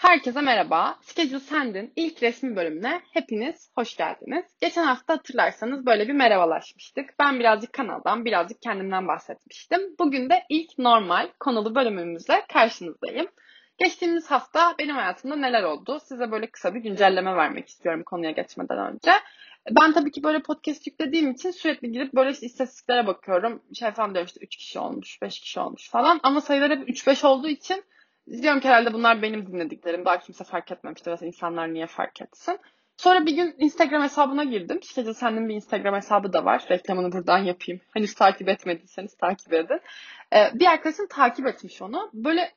Herkese merhaba. Schedule Send'in ilk resmi bölümüne hepiniz hoş geldiniz. Geçen hafta hatırlarsanız böyle bir merhabalaşmıştık. Ben birazcık kanaldan, birazcık kendimden bahsetmiştim. Bugün de ilk normal konulu bölümümüzle karşınızdayım. Geçtiğimiz hafta benim hayatımda neler oldu? Size böyle kısa bir güncelleme vermek istiyorum konuya geçmeden önce. Ben tabii ki böyle podcast yüklediğim için sürekli girip böyle işte istatistiklere bakıyorum. Şey falan diyorum işte 3 kişi olmuş, 5 kişi olmuş falan. Ama sayılar hep 3-5 olduğu için diyorum ki herhalde bunlar benim dinlediklerim. Daha kimse fark etmemiştir. Mesela insanlar niye fark etsin. Sonra bir gün Instagram hesabına girdim. İşte senin bir Instagram hesabı da var. Reklamını buradan yapayım. Henüz takip etmediyseniz takip edin. Ee, bir arkadaşım takip etmiş onu. Böyle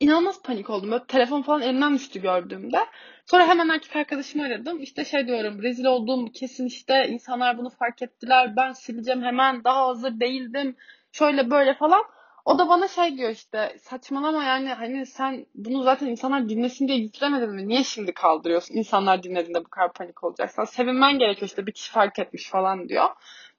inanılmaz panik oldum. Böyle telefon falan elimden düştü gördüğümde. Sonra hemen erkek arkadaşımı aradım. İşte şey diyorum rezil oldum kesin işte insanlar bunu fark ettiler. Ben sileceğim hemen daha hazır değildim. Şöyle böyle falan. O da bana şey diyor işte saçmalama yani hani sen bunu zaten insanlar dinlesin diye yüklemedin mi? Niye şimdi kaldırıyorsun? İnsanlar dinlediğinde bu kadar panik olacaksan. Sevinmen gerekiyor işte bir kişi fark etmiş falan diyor.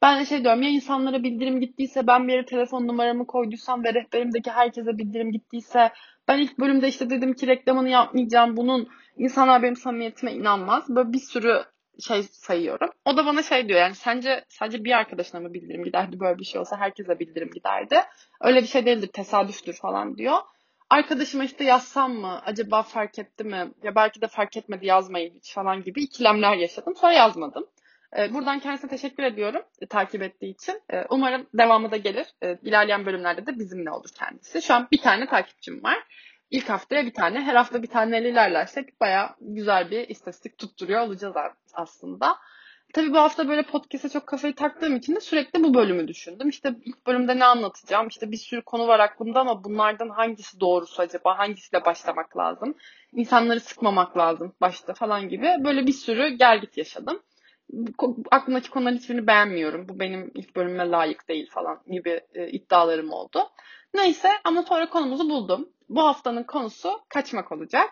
Ben de şey diyorum ya insanlara bildirim gittiyse ben bir yere telefon numaramı koyduysam ve rehberimdeki herkese bildirim gittiyse ben ilk bölümde işte dedim ki reklamını yapmayacağım bunun insanlar benim samimiyetime inanmaz. Böyle bir sürü şey sayıyorum. O da bana şey diyor yani sence sadece bir arkadaşına mı bildirim giderdi böyle bir şey olsa herkese bildirim giderdi. Öyle bir şey değildir tesadüftür falan diyor. Arkadaşıma işte yazsam mı acaba fark etti mi ya belki de fark etmedi yazmayın hiç falan gibi ikilemler yaşadım. Sonra yazmadım. Ee, buradan kendisine teşekkür ediyorum e, takip ettiği için. E, umarım devamı da gelir. E, ilerleyen bölümlerde de bizimle olur kendisi. Şu an bir tane takipçim var ilk haftaya bir tane, her hafta bir tane ilerlersek baya güzel bir istatistik tutturuyor olacağız aslında. Tabii bu hafta böyle podcast'e çok kafayı taktığım için de sürekli bu bölümü düşündüm. İşte ilk bölümde ne anlatacağım? İşte bir sürü konu var aklımda ama bunlardan hangisi doğrusu acaba? Hangisiyle başlamak lazım? İnsanları sıkmamak lazım başta falan gibi. Böyle bir sürü gergit yaşadım. Aklımdaki konuların hiçbirini beğenmiyorum. Bu benim ilk bölüme layık değil falan gibi e, iddialarım oldu. Neyse ama sonra konumuzu buldum. Bu haftanın konusu kaçmak olacak.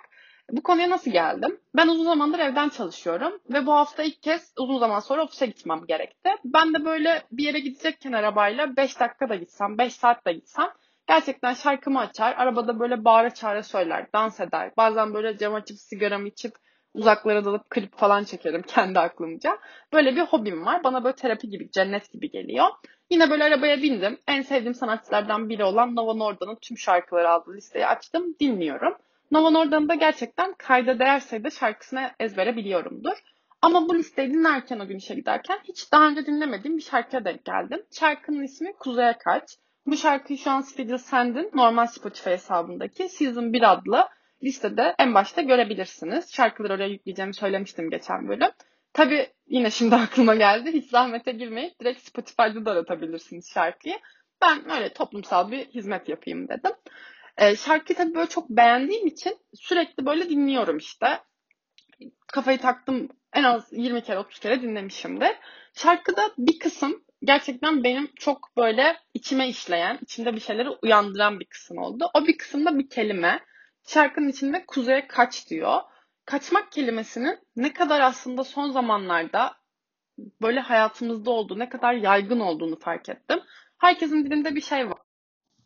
Bu konuya nasıl geldim? Ben uzun zamandır evden çalışıyorum ve bu hafta ilk kez uzun zaman sonra ofise gitmem gerekti. Ben de böyle bir yere gidecekken arabayla 5 dakika da gitsem, 5 saat de gitsem gerçekten şarkımı açar, arabada böyle bağıra çağıra söyler, dans eder. Bazen böyle cam açıp sigaramı içip uzaklara dalıp klip falan çekerim kendi aklımca. Böyle bir hobim var. Bana böyle terapi gibi, cennet gibi geliyor. Yine böyle arabaya bindim. En sevdiğim sanatçılardan biri olan Nova Norda'nın tüm şarkıları adlı listeyi açtım. Dinliyorum. Nova Norda'nın da gerçekten kayda değer sayıda şarkısını ezbere biliyorumdur. Ama bu listeyi dinlerken o gün işe giderken hiç daha önce dinlemediğim bir şarkıya denk geldim. Şarkının ismi Kuzey'e Kaç. Bu şarkıyı şu an Speedy Sand'in normal Spotify hesabındaki Season 1 adlı listede en başta görebilirsiniz. Şarkıları oraya yükleyeceğimi söylemiştim geçen bölüm. Tabi yine şimdi aklıma geldi. Hiç zahmete girmeyip direkt Spotify'da da aratabilirsiniz şarkıyı. Ben öyle toplumsal bir hizmet yapayım dedim. Ee, şarkıyı tabii böyle çok beğendiğim için sürekli böyle dinliyorum işte. Kafayı taktım en az 20 kere 30 kere dinlemişimdir. Şarkıda bir kısım gerçekten benim çok böyle içime işleyen, içimde bir şeyleri uyandıran bir kısım oldu. O bir kısımda bir kelime. Şarkının içinde kuzeye kaç diyor kaçmak kelimesinin ne kadar aslında son zamanlarda böyle hayatımızda olduğu, ne kadar yaygın olduğunu fark ettim. Herkesin dilinde bir şey var.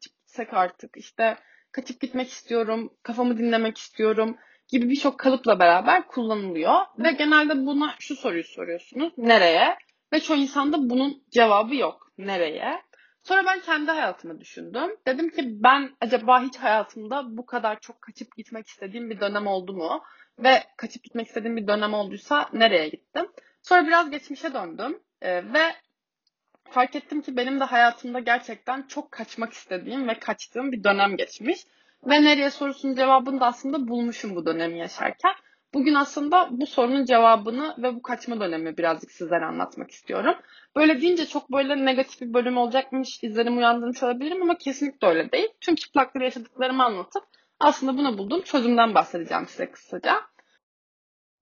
Gitsek artık işte kaçıp gitmek istiyorum, kafamı dinlemek istiyorum gibi birçok kalıpla beraber kullanılıyor. Ve genelde buna şu soruyu soruyorsunuz. Nereye? Ve çoğu insanda bunun cevabı yok. Nereye? Sonra ben kendi hayatımı düşündüm. Dedim ki ben acaba hiç hayatımda bu kadar çok kaçıp gitmek istediğim bir dönem oldu mu? ve kaçıp gitmek istediğim bir dönem olduysa nereye gittim? Sonra biraz geçmişe döndüm e, ve fark ettim ki benim de hayatımda gerçekten çok kaçmak istediğim ve kaçtığım bir dönem geçmiş. Ve nereye sorusunun cevabını da aslında bulmuşum bu dönemi yaşarken. Bugün aslında bu sorunun cevabını ve bu kaçma dönemi birazcık sizlere anlatmak istiyorum. Böyle deyince çok böyle negatif bir bölüm olacakmış, izlenim uyandırmış olabilirim ama kesinlikle öyle değil. Tüm çıplakları yaşadıklarımı anlatıp aslında buna bulduğum çözümden bahsedeceğim size kısaca.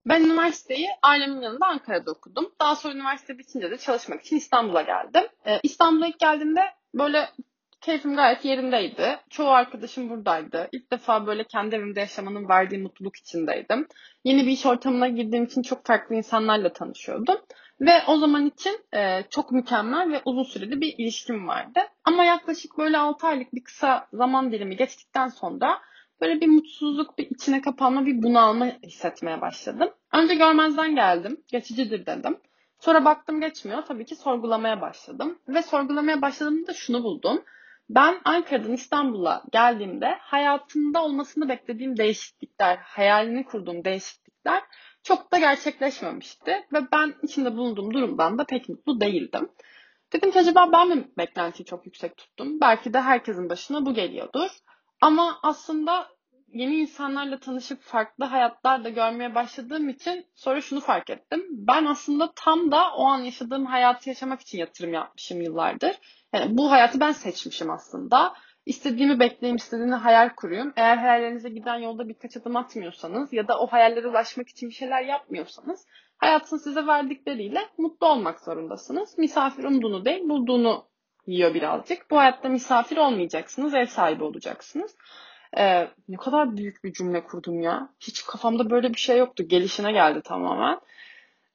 Ben üniversiteyi ailemin yanında Ankara'da okudum. Daha sonra üniversite bitince de çalışmak için İstanbul'a geldim. Ee, İstanbul'a ilk geldiğimde böyle keyfim gayet yerindeydi. Çoğu arkadaşım buradaydı. İlk defa böyle kendi evimde yaşamanın verdiği mutluluk içindeydim. Yeni bir iş ortamına girdiğim için çok farklı insanlarla tanışıyordum. Ve o zaman için e, çok mükemmel ve uzun süreli bir ilişkim vardı. Ama yaklaşık böyle 6 aylık bir kısa zaman dilimi geçtikten sonra böyle bir mutsuzluk, bir içine kapanma, bir bunalma hissetmeye başladım. Önce görmezden geldim, geçicidir dedim. Sonra baktım geçmiyor, tabii ki sorgulamaya başladım. Ve sorgulamaya başladığımda şunu buldum. Ben Ankara'dan İstanbul'a geldiğimde hayatımda olmasını beklediğim değişiklikler, hayalini kurduğum değişiklikler çok da gerçekleşmemişti. Ve ben içinde bulunduğum durumdan da pek mutlu değildim. Dedim ki acaba ben mi beklentiyi çok yüksek tuttum? Belki de herkesin başına bu geliyordur. Ama aslında yeni insanlarla tanışıp farklı hayatlar da görmeye başladığım için sonra şunu fark ettim. Ben aslında tam da o an yaşadığım hayatı yaşamak için yatırım yapmışım yıllardır. Yani bu hayatı ben seçmişim aslında. İstediğimi bekleyeyim, istediğimi hayal kuruyum. Eğer hayallerinize giden yolda birkaç adım atmıyorsanız ya da o hayallere ulaşmak için bir şeyler yapmıyorsanız hayatın size verdikleriyle mutlu olmak zorundasınız. Misafir umduğunu değil, bulduğunu yiyor birazcık. Bu hayatta misafir olmayacaksınız, ev sahibi olacaksınız. Ee, ne kadar büyük bir cümle kurdum ya. Hiç kafamda böyle bir şey yoktu. Gelişine geldi tamamen.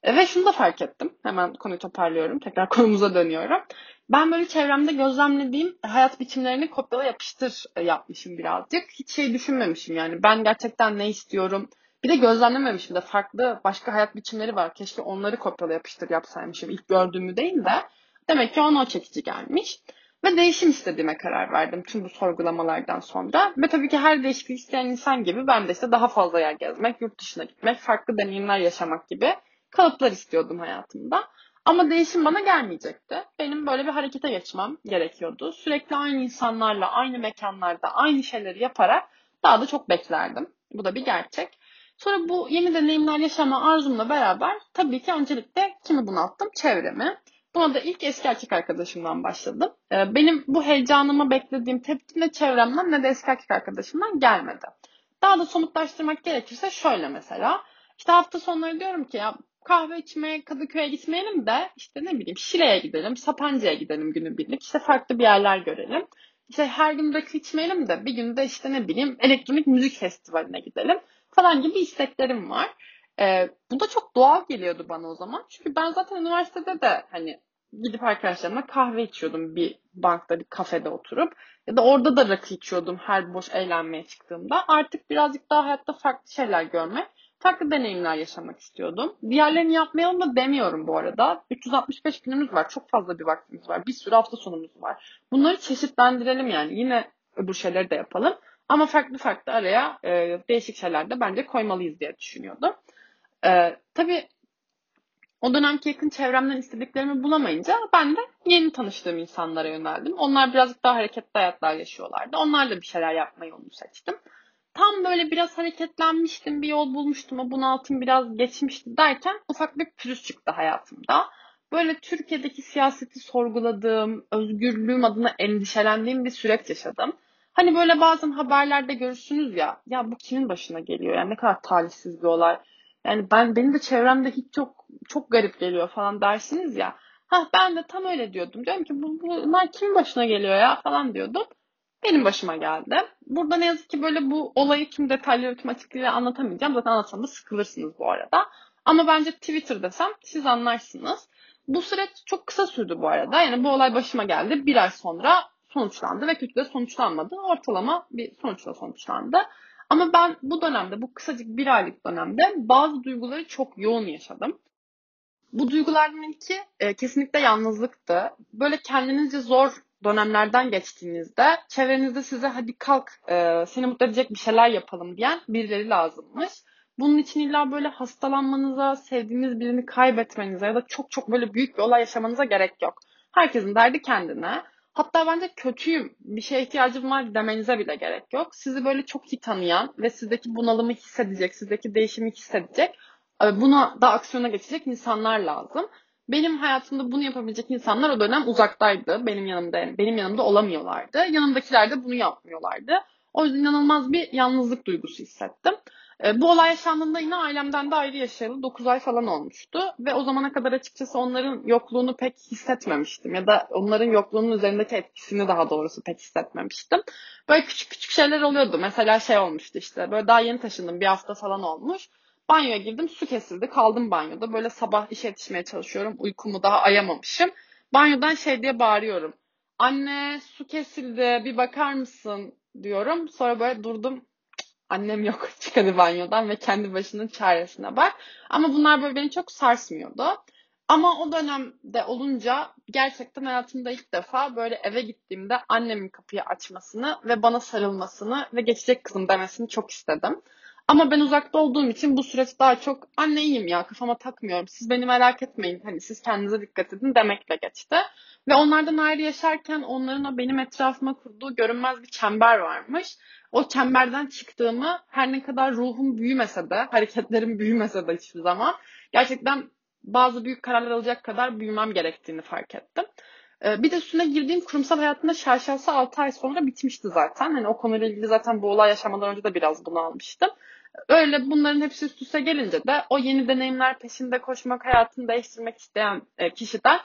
E, ve şunu da fark ettim. Hemen konuyu toparlıyorum. Tekrar konumuza dönüyorum. Ben böyle çevremde gözlemlediğim hayat biçimlerini kopyala yapıştır e, yapmışım birazcık. Hiç şey düşünmemişim yani. Ben gerçekten ne istiyorum? Bir de gözlemlememişim de farklı başka hayat biçimleri var. Keşke onları kopyala yapıştır yapsaymışım. İlk gördüğümü değil de. Demek ki ona o çekici gelmiş. Ve değişim istediğime karar verdim tüm bu sorgulamalardan sonra. Ve tabii ki her değişiklik isteyen insan gibi ben de işte daha fazla yer gezmek, yurt dışına gitmek, farklı deneyimler yaşamak gibi kalıplar istiyordum hayatımda. Ama değişim bana gelmeyecekti. Benim böyle bir harekete geçmem gerekiyordu. Sürekli aynı insanlarla, aynı mekanlarda, aynı şeyleri yaparak daha da çok beklerdim. Bu da bir gerçek. Sonra bu yeni deneyimler yaşama arzumla beraber tabii ki öncelikle kimi bunalttım? Çevremi. Buna da ilk eski erkek arkadaşımdan başladım. Ee, benim bu heyecanımı beklediğim tepki ne çevremden ne de eski erkek arkadaşımdan gelmedi. Daha da somutlaştırmak gerekirse şöyle mesela. İşte hafta sonları diyorum ki ya kahve içmeye Kadıköy'e gitmeyelim de işte ne bileyim Şile'ye gidelim, Sapanca'ya gidelim günübirlik. İşte farklı bir yerler görelim. İşte her gün rakı içmeyelim de bir günde işte ne bileyim elektronik müzik festivaline gidelim falan gibi isteklerim var. Ee, bu da çok doğal geliyordu bana o zaman. Çünkü ben zaten üniversitede de hani gidip arkadaşlarımla kahve içiyordum bir bankta, bir kafede oturup. Ya da orada da rakı içiyordum her boş eğlenmeye çıktığımda. Artık birazcık daha hayatta farklı şeyler görmek, farklı deneyimler yaşamak istiyordum. Diğerlerini yapmayalım da demiyorum bu arada. 365 günümüz var, çok fazla bir vaktimiz var, bir sürü hafta sonumuz var. Bunları çeşitlendirelim yani. Yine öbür şeyleri de yapalım. Ama farklı farklı araya e, değişik şeyler de bence koymalıyız diye düşünüyordum. Ee, tabii o dönemki yakın çevremden istediklerimi bulamayınca ben de yeni tanıştığım insanlara yöneldim. Onlar birazcık daha hareketli hayatlar yaşıyorlardı. Onlarla bir şeyler yapma yolunu seçtim. Tam böyle biraz hareketlenmiştim, bir yol bulmuştum, o bunaltım biraz geçmişti derken ufak bir pürüz çıktı hayatımda. Böyle Türkiye'deki siyaseti sorguladığım, özgürlüğüm adına endişelendiğim bir süreç yaşadım. Hani böyle bazen haberlerde görürsünüz ya, ya bu kimin başına geliyor? Yani ne kadar talihsiz bir olay yani ben benim de çevremde hiç çok çok garip geliyor falan dersiniz ya. Ha ben de tam öyle diyordum. Diyorum ki bu, bunlar kimin başına geliyor ya falan diyordum. Benim başıma geldi. Burada ne yazık ki böyle bu olayı tüm detayları tüm açıklığıyla anlatamayacağım. Zaten anlatsam da sıkılırsınız bu arada. Ama bence Twitter desem siz anlarsınız. Bu süreç çok kısa sürdü bu arada. Yani bu olay başıma geldi. Bir ay sonra sonuçlandı ve kötü de sonuçlanmadı. Ortalama bir sonuçla sonuçlandı. Ama ben bu dönemde, bu kısacık bir aylık dönemde bazı duyguları çok yoğun yaşadım. Bu duygulardan ilki e, kesinlikle yalnızlıktı. Böyle kendinizce zor dönemlerden geçtiğinizde çevrenizde size hadi kalk e, seni mutlu edecek bir şeyler yapalım diyen birileri lazımmış. Bunun için illa böyle hastalanmanıza, sevdiğiniz birini kaybetmenize ya da çok çok böyle büyük bir olay yaşamanıza gerek yok. Herkesin derdi kendine. Hatta bence kötüyüm, bir şeye ihtiyacım var demenize bile gerek yok. Sizi böyle çok iyi tanıyan ve sizdeki bunalımı hissedecek, sizdeki değişimi hissedecek, e, buna da aksiyona geçecek insanlar lazım. Benim hayatımda bunu yapabilecek insanlar o dönem uzaktaydı. Benim yanımda benim yanımda olamıyorlardı. Yanımdakiler de bunu yapmıyorlardı. O yüzden inanılmaz bir yalnızlık duygusu hissettim. E, bu olay yaşandığında yine ailemden de ayrı yaşayalı 9 ay falan olmuştu. Ve o zamana kadar açıkçası onların yokluğunu pek hissetmemiştim. Ya da onların yokluğunun üzerindeki etkisini daha doğrusu pek hissetmemiştim. Böyle küçük küçük şeyler oluyordu. Mesela şey olmuştu işte. Böyle daha yeni taşındım. Bir hafta falan olmuş. Banyoya girdim. Su kesildi. Kaldım banyoda. Böyle sabah işe yetişmeye çalışıyorum. Uykumu daha ayamamışım. Banyodan şey diye bağırıyorum. Anne su kesildi. Bir bakar mısın diyorum. Sonra böyle durdum Annem yok çık hadi banyodan ve kendi başının çaresine bak. Ama bunlar böyle beni çok sarsmıyordu. Ama o dönemde olunca gerçekten hayatımda ilk defa böyle eve gittiğimde annemin kapıyı açmasını ve bana sarılmasını ve geçecek kızım demesini çok istedim. Ama ben uzakta olduğum için bu süreç daha çok anne iyiyim ya kafama takmıyorum. Siz beni merak etmeyin. Hani siz kendinize dikkat edin demekle geçti. Ve onlardan ayrı yaşarken onların o benim etrafıma kurduğu görünmez bir çember varmış. O çemberden çıktığımı her ne kadar ruhum büyümese de, hareketlerim büyümese de hiçbir zaman gerçekten bazı büyük kararlar alacak kadar büyümem gerektiğini fark ettim. Ee, bir de üstüne girdiğim kurumsal hayatımda şaşası 6 ay sonra bitmişti zaten. Hani o konuyla ilgili zaten bu olay yaşamadan önce de biraz bunu almıştım. Öyle bunların hepsi üst üste gelince de o yeni deneyimler peşinde koşmak, hayatını değiştirmek isteyen e, kişiden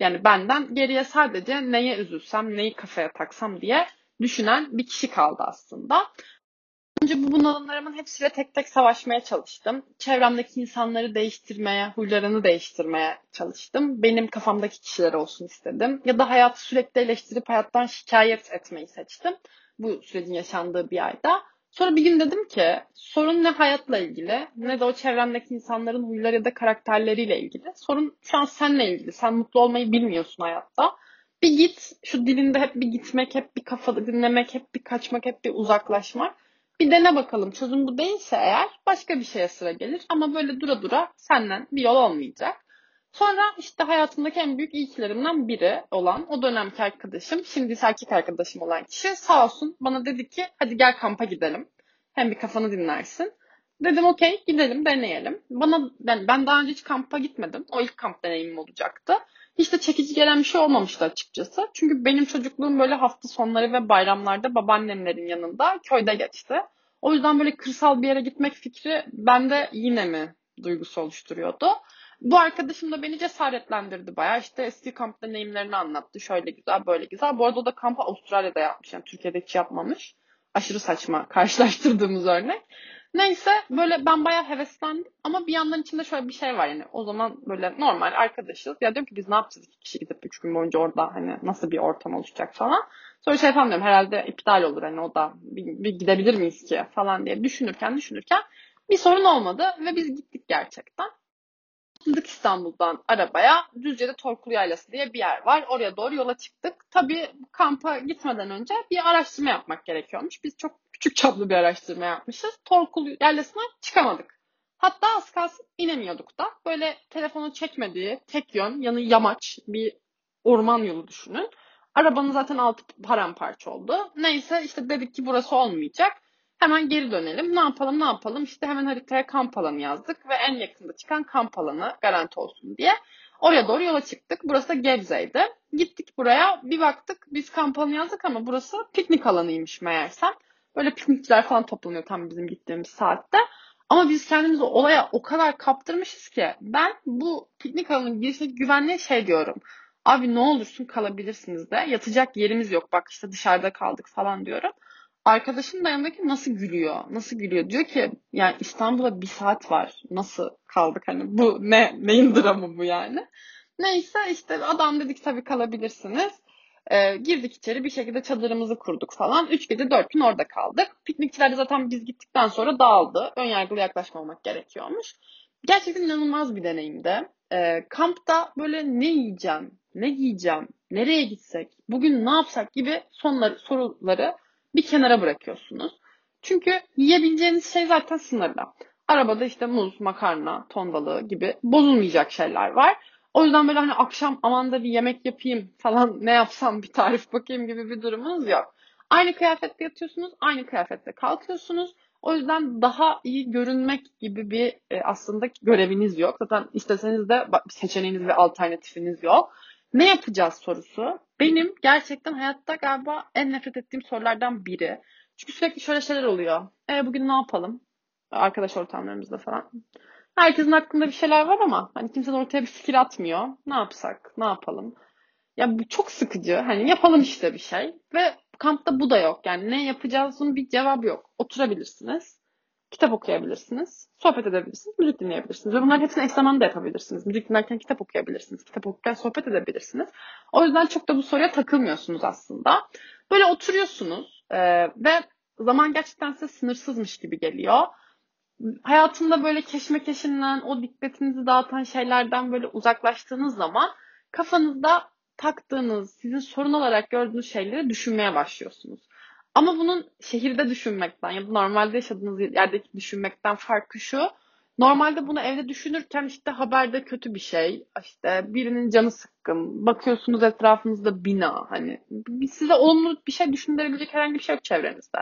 yani benden geriye sadece neye üzülsem, neyi kafaya taksam diye düşünen bir kişi kaldı aslında. Önce bu bunalımlarımın hepsiyle tek tek savaşmaya çalıştım. Çevremdeki insanları değiştirmeye, huylarını değiştirmeye çalıştım. Benim kafamdaki kişiler olsun istedim. Ya da hayatı sürekli eleştirip hayattan şikayet etmeyi seçtim. Bu sürecin yaşandığı bir ayda. Sonra bir gün dedim ki sorun ne hayatla ilgili ne de o çevrendeki insanların huyları ya da karakterleriyle ilgili. Sorun şu an seninle ilgili. Sen mutlu olmayı bilmiyorsun hayatta. Bir git şu dilinde hep bir gitmek, hep bir kafa dinlemek, hep bir kaçmak, hep bir uzaklaşmak. Bir dene bakalım çözüm bu değilse eğer başka bir şeye sıra gelir. Ama böyle dura dura senden bir yol olmayacak. Sonra işte hayatımdaki en büyük ilkilerimden biri olan o dönemki arkadaşım, şimdi erkek arkadaşım olan kişi sağ olsun bana dedi ki hadi gel kampa gidelim. Hem bir kafanı dinlersin. Dedim okey gidelim deneyelim. Bana ben, ben daha önce hiç kampa gitmedim. O ilk kamp deneyimim olacaktı. Hiç de çekici gelen bir şey olmamıştı açıkçası. Çünkü benim çocukluğum böyle hafta sonları ve bayramlarda babaannemlerin yanında köyde geçti. O yüzden böyle kırsal bir yere gitmek fikri bende yine mi duygusu oluşturuyordu. Bu arkadaşım da beni cesaretlendirdi bayağı. İşte eski kamp deneyimlerini anlattı. Şöyle güzel, böyle güzel. Bu arada o da kampı Avustralya'da yapmış. Yani Türkiye'de hiç yapmamış. Aşırı saçma karşılaştırdığımız örnek. Neyse böyle ben bayağı heveslendim ama bir yandan içinde şöyle bir şey var yani o zaman böyle normal arkadaşız. Ya diyorum ki biz ne yapacağız iki kişi gidip üç gün boyunca orada hani nasıl bir ortam oluşacak falan. Sonra şey falan diyorum herhalde iptal olur hani o da bir, bir gidebilir miyiz ki falan diye düşünürken düşünürken bir sorun olmadı ve biz gittik gerçekten. Çıktık İstanbul'dan arabaya. Düzce'de Torkulu Yaylası diye bir yer var. Oraya doğru yola çıktık. Tabii kampa gitmeden önce bir araştırma yapmak gerekiyormuş. Biz çok küçük çaplı bir araştırma yapmışız. Torkulu Yaylası'na çıkamadık. Hatta az kalsın inemiyorduk da. Böyle telefonu çekmediği tek yön, yanı yamaç bir orman yolu düşünün. Arabanın zaten altı paramparça oldu. Neyse işte dedik ki burası olmayacak. Hemen geri dönelim. Ne yapalım ne yapalım? İşte hemen haritaya kamp alanı yazdık ve en yakında çıkan kamp alanı garanti olsun diye. Oraya doğru yola çıktık. Burası da Gebze'ydi. Gittik buraya bir baktık biz kamp alanı yazdık ama burası piknik alanıymış meğersem. Böyle piknikçiler falan toplanıyor tam bizim gittiğimiz saatte. Ama biz kendimizi olaya o kadar kaptırmışız ki ben bu piknik alanının girişindeki güvenliğe şey diyorum. Abi ne olursun kalabilirsiniz de. Yatacak yerimiz yok. Bak işte dışarıda kaldık falan diyorum. Arkadaşım da yanındaki nasıl gülüyor? Nasıl gülüyor? Diyor ki yani İstanbul'a bir saat var. Nasıl kaldık hani bu ne neyin dramı bu yani? Neyse işte adam dedik tabii kalabilirsiniz. Ee, girdik içeri bir şekilde çadırımızı kurduk falan. Üç gece dört gün orada kaldık. Piknikçiler de zaten biz gittikten sonra dağıldı. Önyargılı yaklaşmamak gerekiyormuş. Gerçekten inanılmaz bir deneyimdi. Ee, kampta böyle ne yiyeceğim, ne giyeceğim, nereye gitsek, bugün ne yapsak gibi sonları, soruları bir kenara bırakıyorsunuz. Çünkü yiyebileceğiniz şey zaten sınırlı. Arabada işte muz, makarna, ton balığı gibi bozulmayacak şeyler var. O yüzden böyle hani akşam aman da bir yemek yapayım falan ne yapsam bir tarif bakayım gibi bir durumunuz yok. Aynı kıyafette yatıyorsunuz, aynı kıyafette kalkıyorsunuz. O yüzden daha iyi görünmek gibi bir e, aslında göreviniz yok. Zaten isteseniz de seçeneğiniz ve alternatifiniz yok. Ne yapacağız sorusu benim gerçekten hayatta galiba en nefret ettiğim sorulardan biri. Çünkü sürekli şöyle şeyler oluyor. E bugün ne yapalım? Arkadaş ortamlarımızda falan. Herkesin aklında bir şeyler var ama hani kimse ortaya bir fikir atmıyor. Ne yapsak? Ne yapalım? Ya bu çok sıkıcı. Hani yapalım işte bir şey. Ve kampta bu da yok. Yani ne yapacağızın bir cevabı yok. Oturabilirsiniz. Kitap okuyabilirsiniz. Sohbet edebilirsiniz. Müzik dinleyebilirsiniz. Ve bunların hepsini eş zamanlı yapabilirsiniz. Müzik dinlerken kitap okuyabilirsiniz. Kitap okurken sohbet edebilirsiniz. O yüzden çok da bu soruya takılmıyorsunuz aslında. Böyle oturuyorsunuz e, ve zaman gerçekten size sınırsızmış gibi geliyor. Hayatında böyle keşmekeşinden, o dikkatinizi dağıtan şeylerden böyle uzaklaştığınız zaman kafanızda taktığınız, sizin sorun olarak gördüğünüz şeyleri düşünmeye başlıyorsunuz. Ama bunun şehirde düşünmekten ya da normalde yaşadığınız yerdeki düşünmekten farkı şu. Normalde bunu evde düşünürken işte haberde kötü bir şey, işte birinin canı sıkkın, bakıyorsunuz etrafınızda bina, hani size olumlu bir şey düşündürebilecek herhangi bir şey yok çevrenizde.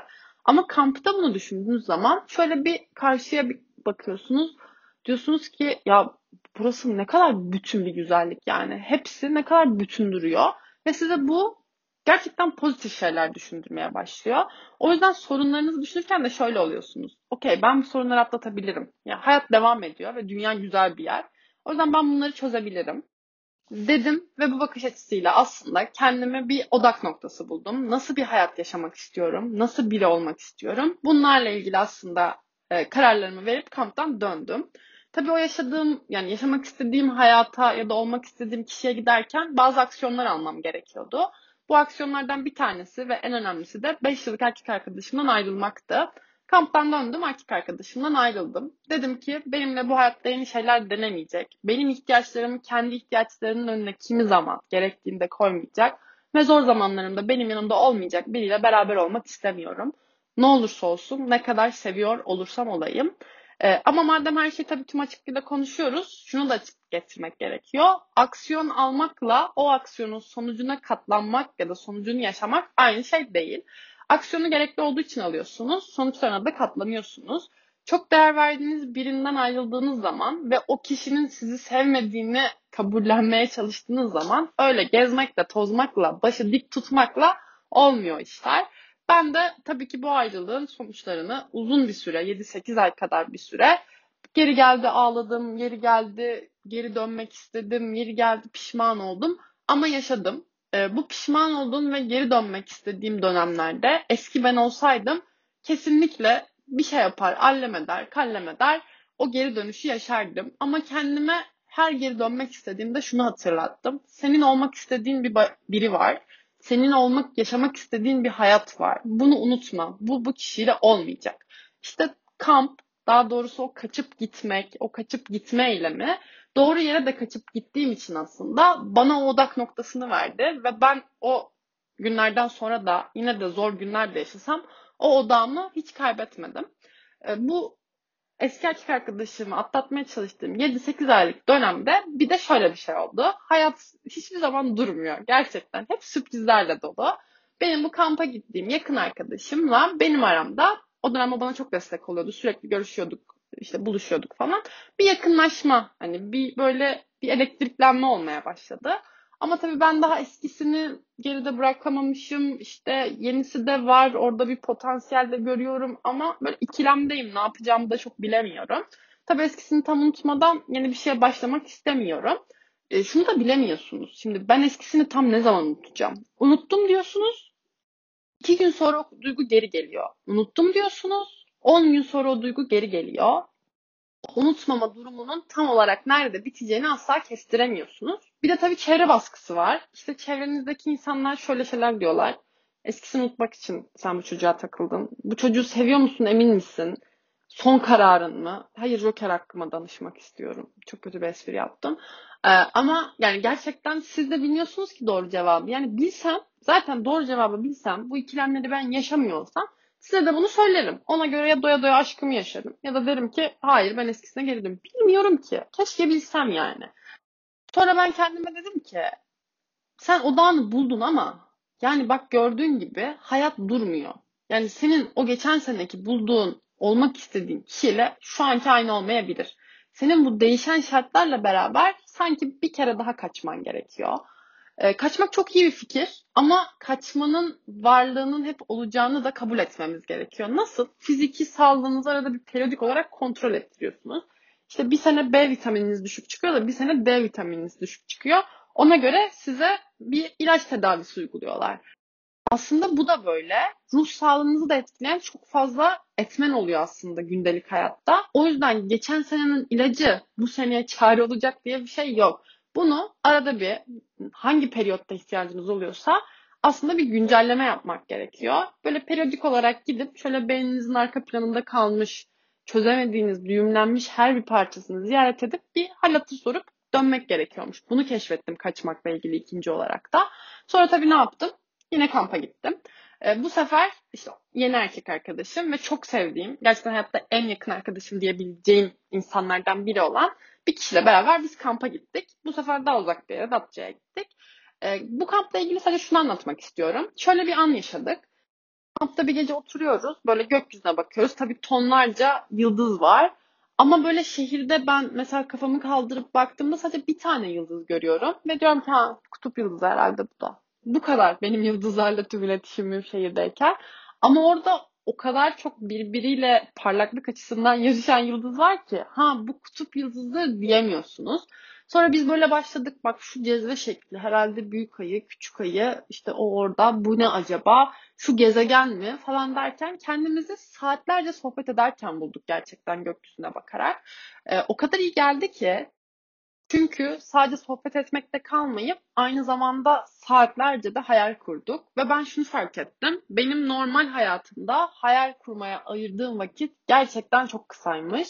Ama kampta bunu düşündüğünüz zaman şöyle bir karşıya bir bakıyorsunuz. Diyorsunuz ki ya burası ne kadar bütün bir güzellik yani. Hepsi ne kadar bütün duruyor. Ve size bu gerçekten pozitif şeyler düşündürmeye başlıyor. O yüzden sorunlarınızı düşünürken de şöyle oluyorsunuz. Okey ben bu sorunları atlatabilirim. Ya hayat devam ediyor ve dünya güzel bir yer. O yüzden ben bunları çözebilirim dedim ve bu bakış açısıyla aslında kendime bir odak noktası buldum. Nasıl bir hayat yaşamak istiyorum? Nasıl biri olmak istiyorum? Bunlarla ilgili aslında e, kararlarımı verip kamptan döndüm. Tabii o yaşadığım yani yaşamak istediğim hayata ya da olmak istediğim kişiye giderken bazı aksiyonlar almam gerekiyordu. Bu aksiyonlardan bir tanesi ve en önemlisi de 5 yıllık erkek arkadaşımdan ayrılmaktı. Kamptan döndüm, erkek arkadaşımdan ayrıldım. Dedim ki benimle bu hayatta yeni şeyler denemeyecek. Benim ihtiyaçlarımı kendi ihtiyaçlarının önüne kimi zaman gerektiğinde koymayacak ve zor zamanlarımda benim yanımda olmayacak biriyle beraber olmak istemiyorum. Ne olursa olsun, ne kadar seviyor olursam olayım. Ee, ama madem her şeyi tabii tüm açıklığıyla konuşuyoruz, şunu da açık getirmek gerekiyor. Aksiyon almakla o aksiyonun sonucuna katlanmak ya da sonucunu yaşamak aynı şey değil. Aksiyonu gerekli olduğu için alıyorsunuz. Sonuçlarına da katlanıyorsunuz. Çok değer verdiğiniz birinden ayrıldığınız zaman ve o kişinin sizi sevmediğini kabullenmeye çalıştığınız zaman öyle gezmekle, tozmakla, başı dik tutmakla olmuyor işler. Ben de tabii ki bu ayrılığın sonuçlarını uzun bir süre, 7-8 ay kadar bir süre geri geldi ağladım, geri geldi geri dönmek istedim, geri geldi pişman oldum ama yaşadım. E, bu pişman olduğum ve geri dönmek istediğim dönemlerde eski ben olsaydım kesinlikle bir şey yapar, allem eder, kallem eder. O geri dönüşü yaşardım. Ama kendime her geri dönmek istediğimde şunu hatırlattım. Senin olmak istediğin bir biri var. Senin olmak, yaşamak istediğin bir hayat var. Bunu unutma. Bu bu kişiyle olmayacak. İşte kamp, daha doğrusu o kaçıp gitmek, o kaçıp gitme eylemi doğru yere de kaçıp gittiğim için aslında bana o odak noktasını verdi ve ben o günlerden sonra da yine de zor günler de yaşasam o odağımı hiç kaybetmedim. E, bu eski erkek arkadaşımı atlatmaya çalıştığım 7-8 aylık dönemde bir de şöyle bir şey oldu. Hayat hiçbir zaman durmuyor. Gerçekten hep sürprizlerle dolu. Benim bu kampa gittiğim yakın arkadaşımla benim aramda o dönem bana çok destek oluyordu. Sürekli görüşüyorduk işte buluşuyorduk falan. Bir yakınlaşma hani bir böyle bir elektriklenme olmaya başladı. Ama tabii ben daha eskisini geride bırakamamışım. İşte yenisi de var. Orada bir potansiyel de görüyorum ama böyle ikilemdeyim. Ne yapacağımı da çok bilemiyorum. Tabii eskisini tam unutmadan yeni bir şeye başlamak istemiyorum. E, şunu da bilemiyorsunuz. Şimdi ben eskisini tam ne zaman unutacağım? Unuttum diyorsunuz. İki gün sonra o duygu geri geliyor. Unuttum diyorsunuz. 10 gün sonra o duygu geri geliyor. Unutmama durumunun tam olarak nerede biteceğini asla kestiremiyorsunuz. Bir de tabii çevre baskısı var. İşte çevrenizdeki insanlar şöyle şeyler diyorlar. Eskisini unutmak için sen bu çocuğa takıldın. Bu çocuğu seviyor musun emin misin? Son kararın mı? Hayır Joker hakkıma danışmak istiyorum. Çok kötü bir espri yaptım. Ee, ama yani gerçekten siz de bilmiyorsunuz ki doğru cevabı. Yani bilsem zaten doğru cevabı bilsem bu ikilemleri ben yaşamıyor olsam Size de bunu söylerim. Ona göre ya doya doya aşkımı yaşarım. Ya da derim ki hayır ben eskisine geri dönüyorum. Bilmiyorum ki. Keşke bilsem yani. Sonra ben kendime dedim ki sen odağını buldun ama yani bak gördüğün gibi hayat durmuyor. Yani senin o geçen seneki bulduğun, olmak istediğin kişiyle şu anki aynı olmayabilir. Senin bu değişen şartlarla beraber sanki bir kere daha kaçman gerekiyor. E, kaçmak çok iyi bir fikir ama kaçmanın varlığının hep olacağını da kabul etmemiz gerekiyor. Nasıl? Fiziki sağlığınızı arada bir periyodik olarak kontrol ettiriyorsunuz. İşte bir sene B vitamininiz düşük çıkıyor da bir sene D vitamininiz düşük çıkıyor. Ona göre size bir ilaç tedavisi uyguluyorlar. Aslında bu da böyle. Ruh sağlığınızı da etkileyen çok fazla etmen oluyor aslında gündelik hayatta. O yüzden geçen senenin ilacı bu seneye çare olacak diye bir şey yok. Bunu arada bir hangi periyotta ihtiyacınız oluyorsa aslında bir güncelleme yapmak gerekiyor. Böyle periyodik olarak gidip şöyle beyninizin arka planında kalmış, çözemediğiniz, düğümlenmiş her bir parçasını ziyaret edip bir hal hatır sorup dönmek gerekiyormuş. Bunu keşfettim kaçmakla ilgili ikinci olarak da. Sonra tabii ne yaptım? Yine kampa gittim. E, bu sefer işte yeni erkek arkadaşım ve çok sevdiğim, gerçekten hayatta en yakın arkadaşım diyebileceğim insanlardan biri olan bir kişiyle beraber biz kampa gittik. Bu sefer daha uzak bir yere, Datça'ya gittik. E, bu kampla ilgili sadece şunu anlatmak istiyorum. Şöyle bir an yaşadık. Kampta bir gece oturuyoruz, böyle gökyüzüne bakıyoruz. Tabii tonlarca yıldız var. Ama böyle şehirde ben mesela kafamı kaldırıp baktığımda sadece bir tane yıldız görüyorum. Ve diyorum ki ha kutup yıldızı herhalde bu da. Bu kadar benim yıldızlarla tüm iletişimim şehirdeyken. Ama orada o kadar çok birbiriyle parlaklık açısından yarışan yıldız var ki ha bu kutup yıldızı diyemiyorsunuz. Sonra biz böyle başladık bak şu cezve şekli herhalde büyük ayı küçük ayı işte o orada bu ne acaba şu gezegen mi falan derken kendimizi saatlerce sohbet ederken bulduk gerçekten gökyüzüne bakarak. Ee, o kadar iyi geldi ki çünkü sadece sohbet etmekte kalmayıp aynı zamanda saatlerce de hayal kurduk. Ve ben şunu fark ettim. Benim normal hayatımda hayal kurmaya ayırdığım vakit gerçekten çok kısaymış.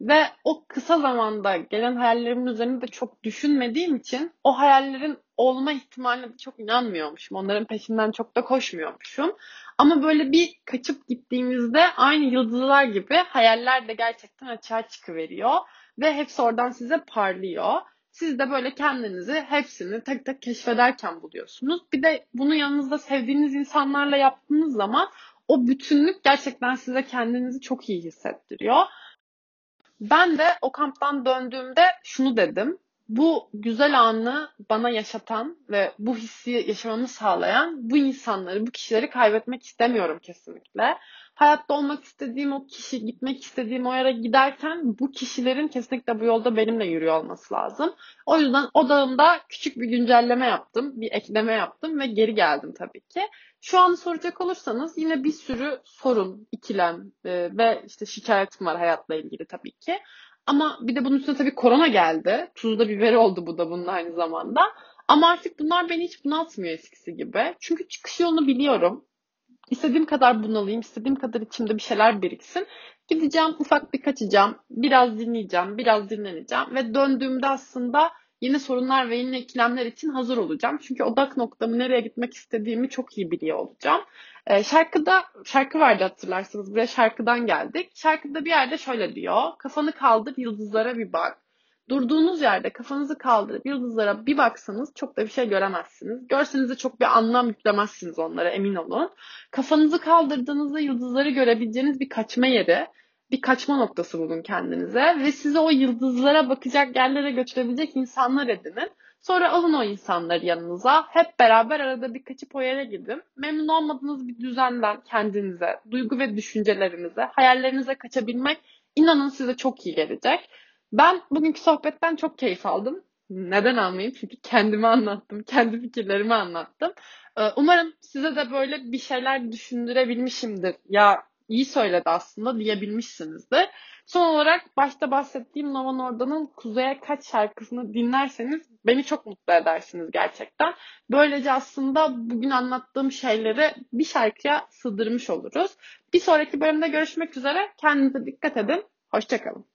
Ve o kısa zamanda gelen hayallerimin üzerine de çok düşünmediğim için o hayallerin olma ihtimaline de çok inanmıyormuşum. Onların peşinden çok da koşmuyormuşum. Ama böyle bir kaçıp gittiğimizde aynı yıldızlar gibi hayaller de gerçekten açığa çıkıveriyor. Ve hepsi oradan size parlıyor. Siz de böyle kendinizi hepsini tek tek keşfederken buluyorsunuz. Bir de bunu yanınızda sevdiğiniz insanlarla yaptığınız zaman o bütünlük gerçekten size kendinizi çok iyi hissettiriyor. Ben de o kamptan döndüğümde şunu dedim. Bu güzel anı bana yaşatan ve bu hissi yaşamamı sağlayan bu insanları, bu kişileri kaybetmek istemiyorum kesinlikle. Hayatta olmak istediğim o kişi, gitmek istediğim o yere giderken bu kişilerin kesinlikle bu yolda benimle yürüyor olması lazım. O yüzden odağımda küçük bir güncelleme yaptım, bir ekleme yaptım ve geri geldim tabii ki. Şu an soracak olursanız yine bir sürü sorun, ikilem e, ve işte şikayetim var hayatla ilgili tabii ki. Ama bir de bunun üstüne tabii korona geldi. Tuzda biberi oldu bu da bunun aynı zamanda. Ama artık bunlar beni hiç bunaltmıyor eskisi gibi. Çünkü çıkış yolunu biliyorum. İstediğim kadar bunalayım, istediğim kadar içimde bir şeyler biriksin. Gideceğim, ufak bir kaçacağım, biraz dinleyeceğim, biraz dinleneceğim ve döndüğümde aslında yeni sorunlar ve yeni ikilemler için hazır olacağım. Çünkü odak noktamı nereye gitmek istediğimi çok iyi biliyor olacağım. Ee, şarkıda, şarkı vardı hatırlarsınız. Buraya şarkıdan geldik. Şarkıda bir yerde şöyle diyor. Kafanı kaldır, yıldızlara bir bak. Durduğunuz yerde kafanızı kaldırıp yıldızlara bir baksanız çok da bir şey göremezsiniz. Görseniz de çok bir anlam yüklemezsiniz onlara emin olun. Kafanızı kaldırdığınızda yıldızları görebileceğiniz bir kaçma yeri bir kaçma noktası bulun kendinize ve size o yıldızlara bakacak yerlere götürebilecek insanlar edinin. Sonra alın o insanları yanınıza. Hep beraber arada bir kaçıp o yere gidin. Memnun olmadığınız bir düzenden kendinize, duygu ve düşüncelerinize, hayallerinize kaçabilmek inanın size çok iyi gelecek. Ben bugünkü sohbetten çok keyif aldım. Neden almayayım? Çünkü kendimi anlattım, kendi fikirlerimi anlattım. Ee, umarım size de böyle bir şeyler düşündürebilmişimdir. Ya iyi söyledi aslında diyebilmişsinizdir. Son olarak başta bahsettiğim Nova Norda'nın Kuzey'e Kaç şarkısını dinlerseniz beni çok mutlu edersiniz gerçekten. Böylece aslında bugün anlattığım şeyleri bir şarkıya sığdırmış oluruz. Bir sonraki bölümde görüşmek üzere. Kendinize dikkat edin. Hoşçakalın.